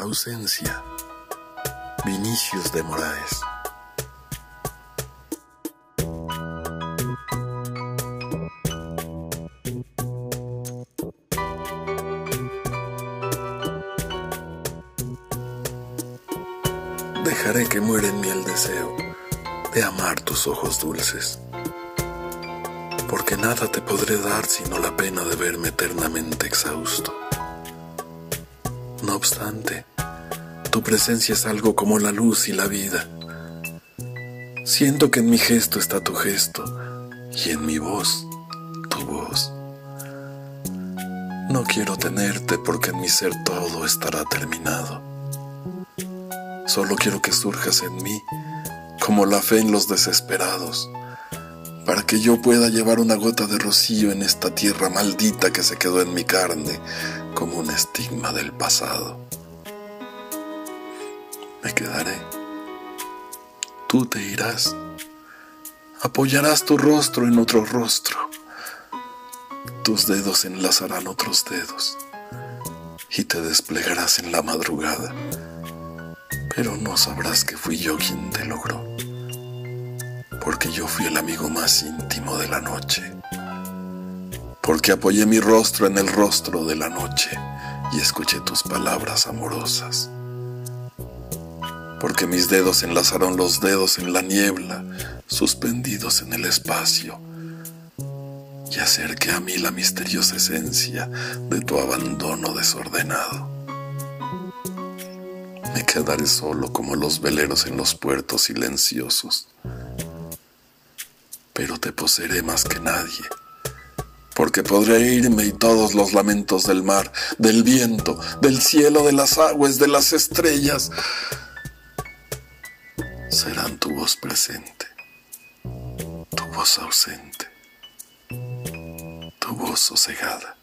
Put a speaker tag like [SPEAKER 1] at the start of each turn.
[SPEAKER 1] Ausencia. Vinicius de Moraes. Dejaré que muera en mí el deseo de amar tus ojos dulces, porque nada te podré dar sino la pena de verme eternamente exhausto. No obstante, tu presencia es algo como la luz y la vida. Siento que en mi gesto está tu gesto y en mi voz tu voz. No quiero tenerte porque en mi ser todo estará terminado. Solo quiero que surjas en mí como la fe en los desesperados, para que yo pueda llevar una gota de rocío en esta tierra maldita que se quedó en mi carne como un estigma del pasado. Me quedaré. Tú te irás. Apoyarás tu rostro en otro rostro. Tus dedos enlazarán otros dedos y te desplegarás en la madrugada pero no sabrás que fui yo quien te logró, porque yo fui el amigo más íntimo de la noche, porque apoyé mi rostro en el rostro de la noche y escuché tus palabras amorosas, porque mis dedos enlazaron los dedos en la niebla, suspendidos en el espacio, y acerqué a mí la misteriosa esencia de tu abandono desordenado me quedaré solo como los veleros en los puertos silenciosos. Pero te poseeré más que nadie, porque podré irme y todos los lamentos del mar, del viento, del cielo, de las aguas, de las estrellas, serán tu voz presente, tu voz ausente, tu voz sosegada.